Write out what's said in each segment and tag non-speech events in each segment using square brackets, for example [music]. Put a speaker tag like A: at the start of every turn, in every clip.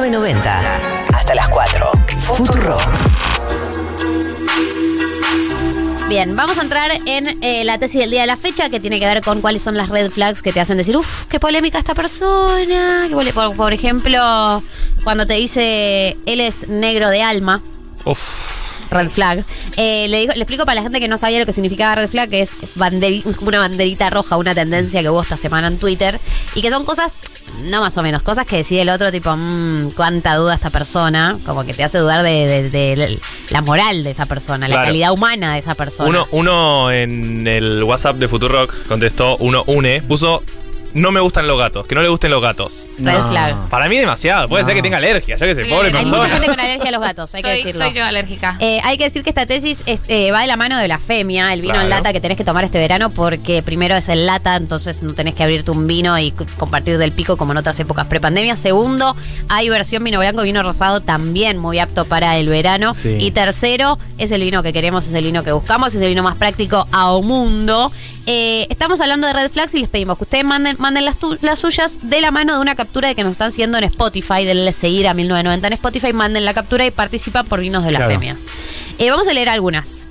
A: 1990. Hasta las 4. Futuro.
B: Bien, vamos a entrar en eh, la tesis del día de la fecha que tiene que ver con cuáles son las red flags que te hacen decir, uff, qué polémica esta persona. Qué por, por ejemplo, cuando te dice él es negro de alma,
C: Uf.
B: red flag. Eh, le, digo- le explico para la gente que no sabía lo que significaba red flag, que es banderi- [laughs] una banderita roja, una tendencia que hubo esta semana en Twitter, y que son cosas, no más o menos, cosas que decide el otro, tipo, mmm, cuánta duda esta persona, como que te hace dudar de, de- de la moral de esa persona, la calidad humana de esa persona.
C: Uno, uno en el WhatsApp de Futurock contestó, uno une, puso, no me gustan los gatos, que no le gusten los gatos.
B: Red flag.
C: Para mí demasiado, puede
D: No.
C: ser que tenga alergia, yo que sé,
D: Sí,
C: pobre
D: hay
B: Hay
C: persona.
B: mucha gente con [laughs] alergia a los gatos, hay que
D: soy,
B: decirlo.
D: soy yo alérgica.
B: Eh, hay que decir que esta tesis es- eh, va de la mano de la femia, el vino en lata que tenés que tomar este verano porque primero es en lata, entonces no tenés que abrirte un vino y c- compartir del pico como en otras épocas prepandemia. Segundo, hay versión vino blanco y vino rosado también muy apto para el verano.
E: Sí.
B: Y tercero, es el vino que queremos, es el vino que buscamos, es el vino más práctico a mundo. Eh, estamos hablando de red flags y les pedimos que ustedes manden, manden las, tu- las suyas de la mano de una captura de que nos están siguiendo en Spotify, denle seguir a 1990 en Spotify, manden la captura y participan por vinos de la
E: Claro.
B: femia. Eh, vamos a leer algunas.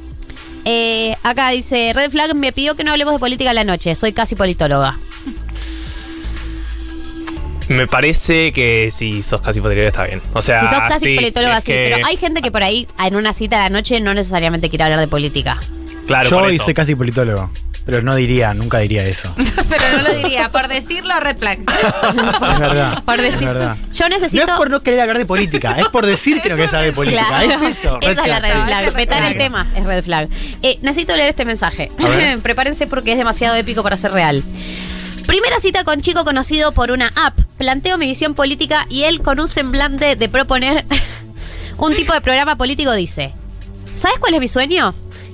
B: Eh, acá dice, Red Flag me pidió que no hablemos de política a la noche, soy casi politóloga.
C: Me parece que si sos casi politóloga está bien. O sea,
B: si sos casi
C: sí,
B: politóloga, sí,
C: que-
B: pero hay gente que por ahí en una cita a la noche no necesariamente quiere hablar de política.
C: Claro,
E: Yo hoy soy casi politólogo. Pero no diría, nunca diría eso. [laughs]
D: Pero no lo diría. Por decirlo, red flag.
E: Es verdad. [laughs]
B: Por decir,
E: es verdad.
B: yo necesito...
E: No es por no querer hablar de política, es por decir que no querés hablar de política.
B: Claro.
E: Es eso.
B: Esa es la red
D: flag. red
B: el tema es red flag. Eh, necesito leer este mensaje. [laughs] Prepárense porque es demasiado épico para ser real. Primera cita con chico conocido por una app. Planteo mi visión política y él con un semblante de proponer un tipo de programa político dice, ¿sabes cuál es mi sueño?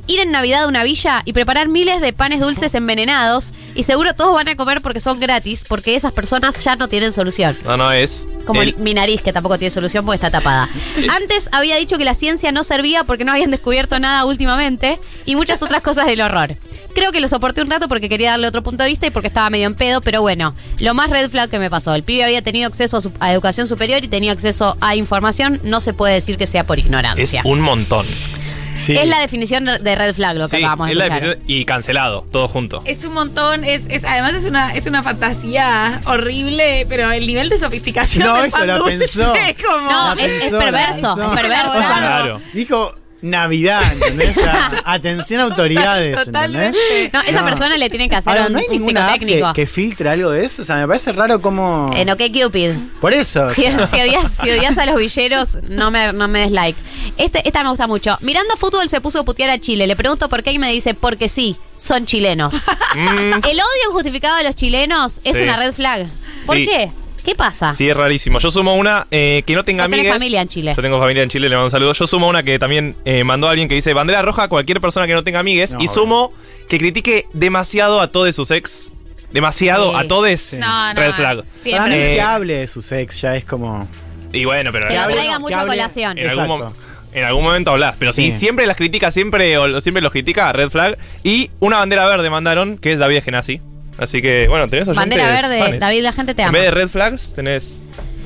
B: Ir en Navidad a una villa y preparar miles de panes dulces envenenados y seguro todos van a comer porque son gratis, porque esas personas ya no tienen solución.
C: No, no, es.
B: Como
C: el-
B: mi nariz, que tampoco tiene solución porque está tapada. [laughs] Antes había dicho que la ciencia no servía porque no habían descubierto nada últimamente y muchas otras cosas del horror. Creo que lo soporté un rato porque quería darle otro punto de vista y porque estaba medio en pedo, pero bueno, lo más red flag que me pasó. El pibe había tenido acceso a, su- a educación superior y tenía acceso a información. No se puede decir que sea por
C: es
B: ignorancia.
C: un montón.
E: Sí.
B: Es la definición de red flag lo que
C: Sí,
B: acabamos de
C: es la
B: escuchar.
C: definición- y cancelado, todo junto.
D: Es un montón, es, es además es una, es una fantasía horrible, pero el nivel de sofisticación
E: No,
D: del
E: eso
D: dulce
E: pensó. [laughs]
D: es como...
B: No,
E: La
B: es, es
E: pensó, la
B: perverso, es perverso.
D: O sea,
C: Claro.
E: Dijo Navidad, ¿entendés? O sea, [laughs] atención autoridades, ¿entendés?
B: No, esa
E: No.
B: persona le tiene que hacer
E: Ahora,
B: un,
E: ¿no hay
B: un
E: ninguna app que, filtre algo de eso? O sea, me parece raro cómo...
B: En OK Cupid.
E: Por eso. o
B: Si,
E: sea,
B: si odias, si odias a los villeros, no me, no me des like. Este, esta me gusta mucho. Mirando fútbol se puso a putear a Chile. Le pregunto por qué y me dice, porque sí, son chilenos. [laughs]
C: Mm,
B: El odio injustificado de los chilenos es
C: Sí.
B: una red flag. ¿Por
C: Sí.
B: qué? ¿Qué pasa?
C: sí, es rarísimo. Yo sumo una eh, que no tenga
B: Vos tenés
C: amigas.
B: familia en Chile.
C: Yo tengo familia en Chile, le mando un saludo. Yo sumo una que también eh, mandó a alguien que dice bandera roja a cualquier persona que no tenga amigues.
E: No,
C: y sumo que critique demasiado a todos sus ex. Demasiado
B: Sí.
C: a todos.
D: No, no,
C: Red flag.
E: Para mí
D: siempre.
C: Eh,
E: que hable de su ex ya es como...
C: Y bueno, pero
B: Que lo
C: en, algún-
B: traiga
E: que
B: mucho a colación.
C: en algún,
E: Exacto.
C: mom- en algún momento hablas. Pero si
E: Sí.
C: siempre las critica, siempre, o siempre los critica, red flag. Y una bandera verde mandaron, que es David Genasi. Así que, bueno, tenés oyentes
B: Bandera verde,
C: fanes.
B: David, la gente te
C: En
B: ama.
C: vez de red flags, tenés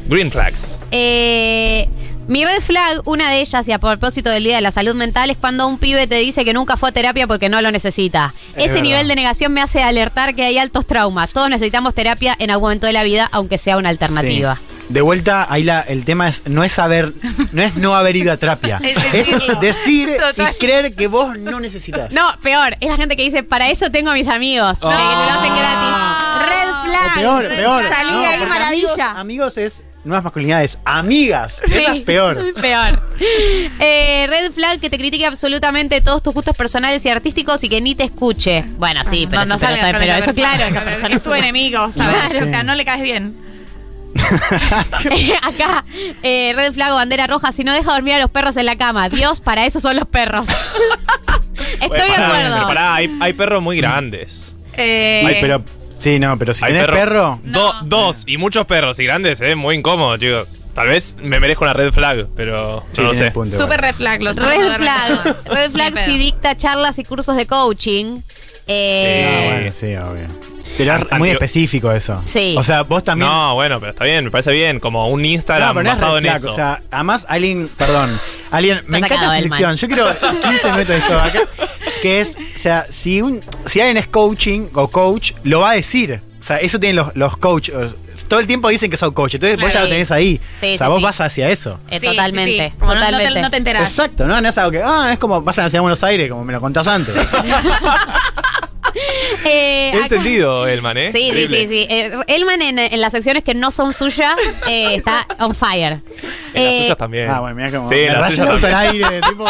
C: green flags.
B: Eh, mi red flag, una de ellas, y a propósito del Día de la Salud Mental, es cuando un pibe te dice que nunca fue a terapia porque no lo necesita.
E: Es
B: Ese
E: verdad.
B: nivel de negación me hace alertar que hay altos traumas. Todos necesitamos terapia en algún momento de la vida, aunque sea una alternativa.
E: Sí. De vuelta, ahí la, el tema es no es haber, no es no haber ido a terapia. [laughs]
D: Es
E: es decir
D: Total.
E: y creer que vos no necesitas.
B: No, peor, es la gente que dice, para eso tengo a mis amigos, que lo hacen gratis. Red
E: O
B: flag.
E: peor, peor.
D: Salí
E: No,
D: de ahí, maravilla.
E: Amigos, amigos es nuevas masculinidades. Amigas. Esa es peor. [laughs]
B: Peor. Eh, red flag que te critique absolutamente todos tus gustos personales y artísticos y que ni te escuche. Bueno, sí, pero,
D: no, no
B: eso, pero,
D: salgas
B: eso claro, esa persona
D: es tu enemigo, ¿sabes?
E: No,
D: O sea, no le caes bien. [laughs]
B: Acá, eh, red flag o bandera roja, si no deja dormir a los perros en la cama. Dios, para eso son los perros. [laughs] Estoy
C: Bueno,
B: de
C: pará,
B: acuerdo.
C: Pará, hay, hay perros muy grandes.
D: Eh,
E: Ay, pero. Sí, no, pero si
C: Hay
E: tenés perro.
C: Do- Dos y muchos perros y grandes, eh, muy incómodo, chicos. Tal vez me merezco una red flag, pero
E: Sí,
C: no lo sé.
E: punto,
D: Super red flag. Los [laughs]
B: Red flag. Red flag si dicta charlas y cursos de coaching.
E: Ah,
B: Eh,
E: bueno, sí, obvio. Pero es muy específico eso.
B: Sí.
E: O sea, vos también.
C: No, bueno, pero está bien, me parece bien. Como un Instagram
E: No, pero no es
C: basado
E: red
C: en
E: flag,
C: eso.
E: O sea, además alguien, perdón, alguien, me encanta esta sección.
B: mal.
E: Yo quiero [laughs] 15 minutos de esto acá. Que es, o sea, si un, si alguien es coaching o coach, lo va a decir. O sea, eso tienen los, los coaches. Todo el tiempo dicen que son coach, entonces vos ya lo tenés ahí.
B: Sí,
E: o sea,
B: sí,
E: vos
B: sí.
E: vas hacia eso.
B: Eh,
D: Sí,
B: totalmente.
D: sí, sí. Como no- no te-
B: totalmente.
D: No te, enterás.
E: Exacto, ¿no? No es algo que, ah, es como vas a la ciudad de Buenos Aires, como me lo contás antes. [laughs]
B: Eh, acá-
C: Entendido, Elman, ¿eh?
B: Sí, sí,
C: Increíble.
B: sí, sí. Eh, Elman en, en las secciones que no son suyas eh, está on fire.
C: En las
B: Eh,
C: suyas también.
E: ah, bueno, mira como.
C: Sí,
E: me el
C: también.
E: aire, tipo.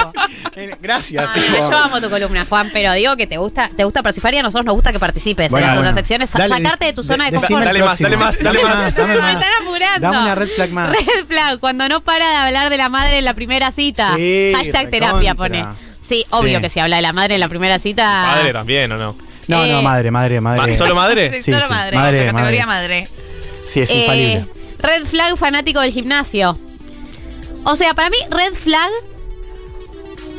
E: eh, Gracias, tipo.
B: no, yo amo tu columna, Juan, pero digo que te gusta, te gusta participar y a nosotros nos gusta que participes
E: Bueno,
B: en las otras
E: bueno.
B: secciones, sa-
E: Dale,
B: sacarte de tu zona de,
E: de-
B: confort.
E: el
C: Dale más,
E: próximo.
C: dale más, dale más.
E: dame
B: Me están apurando.
E: Dame una red flag más.
B: Red flag, cuando no para de hablar de la madre en la primera cita.
E: Sí,
B: Hashtag
E: recontra.
B: terapia pone. Sí, obvio
E: Sí.
B: que si habla de la madre en la primera cita.
C: Padre también, ¿o no?
E: No, no,
B: Eh,
E: madre, madre, madre.
C: Ma- ¿Solo madre?
E: Sí,
D: Solo
E: sí.
D: madre,
E: Madre,
D: categoría madre.
E: Sí, es
B: Eh,
E: infalible.
B: red flag fanático del gimnasio. O sea, para mí, red flag.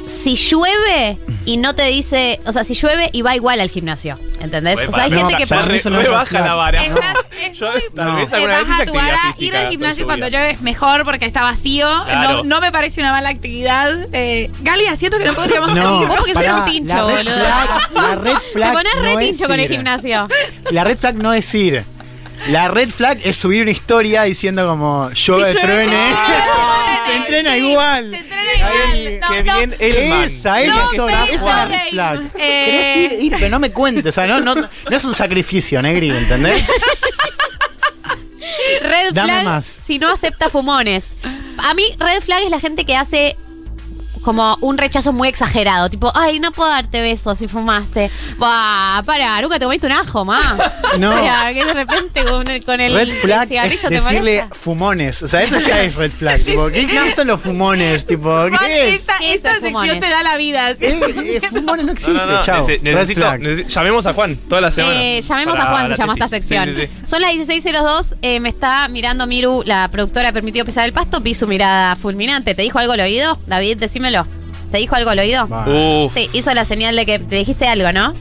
B: Si llueve y no te dice. O sea, si llueve y va igual al gimnasio. ¿Entendés?
C: Re
B: O sea, hay
C: baja.
B: gente
E: No,
B: que.
C: re,
E: Eso no
C: re
E: es
C: baja la vara.
D: Es
C: Yo
D: muy-
C: tal
E: No.
C: vez alguna vez
D: baja tu vara, ir al gimnasio cuando llueve es mejor porque está vacío.
C: Claro.
D: No, no me parece una mala actividad. Eh, Galia, siento que no podríamos
E: No,
D: salir.
B: Vos porque sos un tincho,
E: la red
B: boludo.
E: flag- la red
B: Te
E: flag
B: pones re
E: no es
B: tincho con el gimnasio.
E: La red flag no es ir. La red flag es subir una historia diciendo como
B: llueve,
E: truene. [laughs] se entrena
D: sí,
E: igual.
D: Se entrena igual. No,
C: Qué
D: no.
C: bien Elman.
E: Esa es
D: No,
E: la esa es la
D: game.
E: red flag.
D: Eh.
E: Querés ir, ir, pero no me cuentes, o sea, no, no, no es un sacrificio, Negri, ¿entendés?
B: Red
E: Dame
B: flag
E: más.
B: si no acepta fumones. A mí, red flag es la gente que hace como un rechazo muy exagerado. Tipo, ay, no puedo darte besos si fumaste. Bah, para, nunca te comiste un ajo, más. [laughs]
E: No.
B: O sea, que de repente con el, con el,
E: Red
B: el
E: flag
B: cigarrillo
E: es
B: te
E: decirle fumones, o sea, eso ya es red flag. Tipo, ¿qué [laughs] qué son los fumones? Tipo, ¿qué es?
D: esta,
B: ¿Qué es
D: esta sección
B: fumones?
D: te da la vida. ¿sí?
E: Eh, eh, fumones no [laughs]
C: No,
E: existe,
C: no, no.
E: chao.
C: nece-
E: Red
C: necesito, llamemos a Juan todas las semanas.
B: Eh, llamemos
C: para
B: a Juan, se llama esta sección.
C: Sí, sí, sí.
B: Son las 16.02, eh, me está mirando Miru, la productora de Permitido Pisar el Pasto, vi su mirada fulminante. ¿Te dijo algo al oído? David, decímelo. ¿Te dijo algo al oído?
C: Uf.
B: Sí, hizo la señal de que te dijiste algo, ¿no?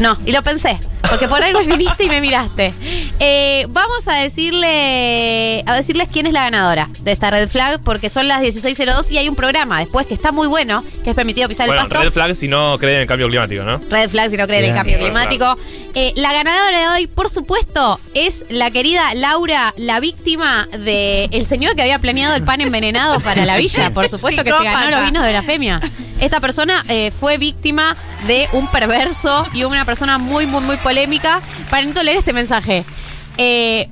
B: No, y lo pensé. Porque por algo viniste y me miraste. Eh, vamos a decirle a decirles quién es la ganadora de esta red flag, porque son las 16.02 y hay un programa después que está muy bueno, que es permitido pisar
C: Bueno,
B: el pasto.
C: red flag si no creen en el cambio climático, ¿no?
B: Red flag si no creen en el cambio climático. Eh, la ganadora de hoy, por supuesto, es la querida Laura, la víctima de el señor que había planeado el pan envenenado para la villa. Por [laughs] supuesto que se ganó los vinos de la femia. Esta persona eh, fue víctima de un perverso y una persona muy, muy, muy polémica. Para no leer este mensaje. Eh,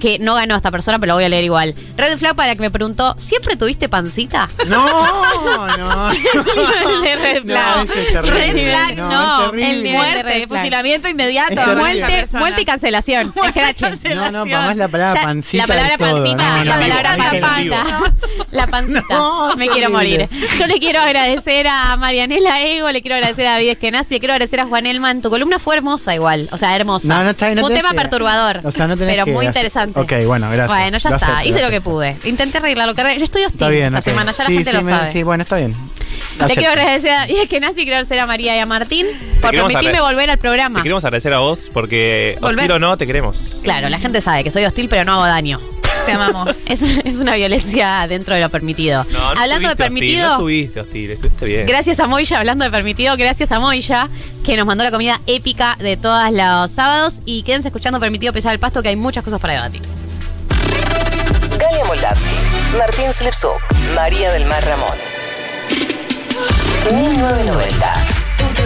B: que no ganó esta persona, pero lo voy a leer igual. Red flag para la que me preguntó, ¿siempre tuviste pancita?
E: No, no.
B: El de red
E: No,
B: flag.
E: es terrible.
B: Red flag,
E: No,
B: no. El nivel de
D: Muerte,
B: red flag.
D: fusilamiento inmediato. Muerte,
B: Muerte, muerte y cancelación. Escrache.
E: No, no, para más la palabra
B: Ya,
E: pancita.
B: La palabra pancita,
E: No,
B: la
E: no,
B: palabra
E: no, no,
B: zapata. La pancita. [laughs]
E: No,
B: Me quiero morir. Yo le quiero agradecer a Marianela Ego, le quiero agradecer a David Eskenazi, le quiero agradecer a Juan Elman. Tu columna fue hermosa igual. O sea, hermosa.
E: No, no está bien, no
B: Fue un tema
E: que-
B: perturbador.
E: o sea, no tenés
B: Pero
E: que
B: muy interesante.
E: Ok, bueno, gracias.
B: Bueno, ya
E: Lo
B: está.
E: acepto,
B: Hice
E: lo
B: lo que pude. Intenté arreglar lo que arreglé. Estoy hostil
E: Está bien,
B: esta
E: ok.
B: semana, ya la
E: sí,
B: gente
E: sí,
B: lo
E: me-
B: sabe.
E: Sí, bueno, está bien.
B: Le
E: Acepto.
B: quiero agradecer a David Eskenazi, quiero agradecer a María y a Martín por permitirme volver al
C: Te
B: programa.
C: queremos agradecer a vos porque,
D: Volver.
C: hostil o no, te queremos.
B: Claro, la gente sabe que soy hostil, pero no hago daño.
D: Te amamos. [laughs]
B: Es, es una violencia dentro de lo permitido.
C: No, no
B: hablando de
C: hostil,
B: permitido,
C: no estuviste hostil, estuviste bien.
B: gracias a Moya, hablando de permitido, gracias a Moya, que nos mandó la comida épica de todos los sábados. Y quédense escuchando Permitido Pesar el Pasto, que hay muchas cosas para debatir.
A: Galia Moldavsky, Martín Slipsuk, María del Mar Ramón. 1990.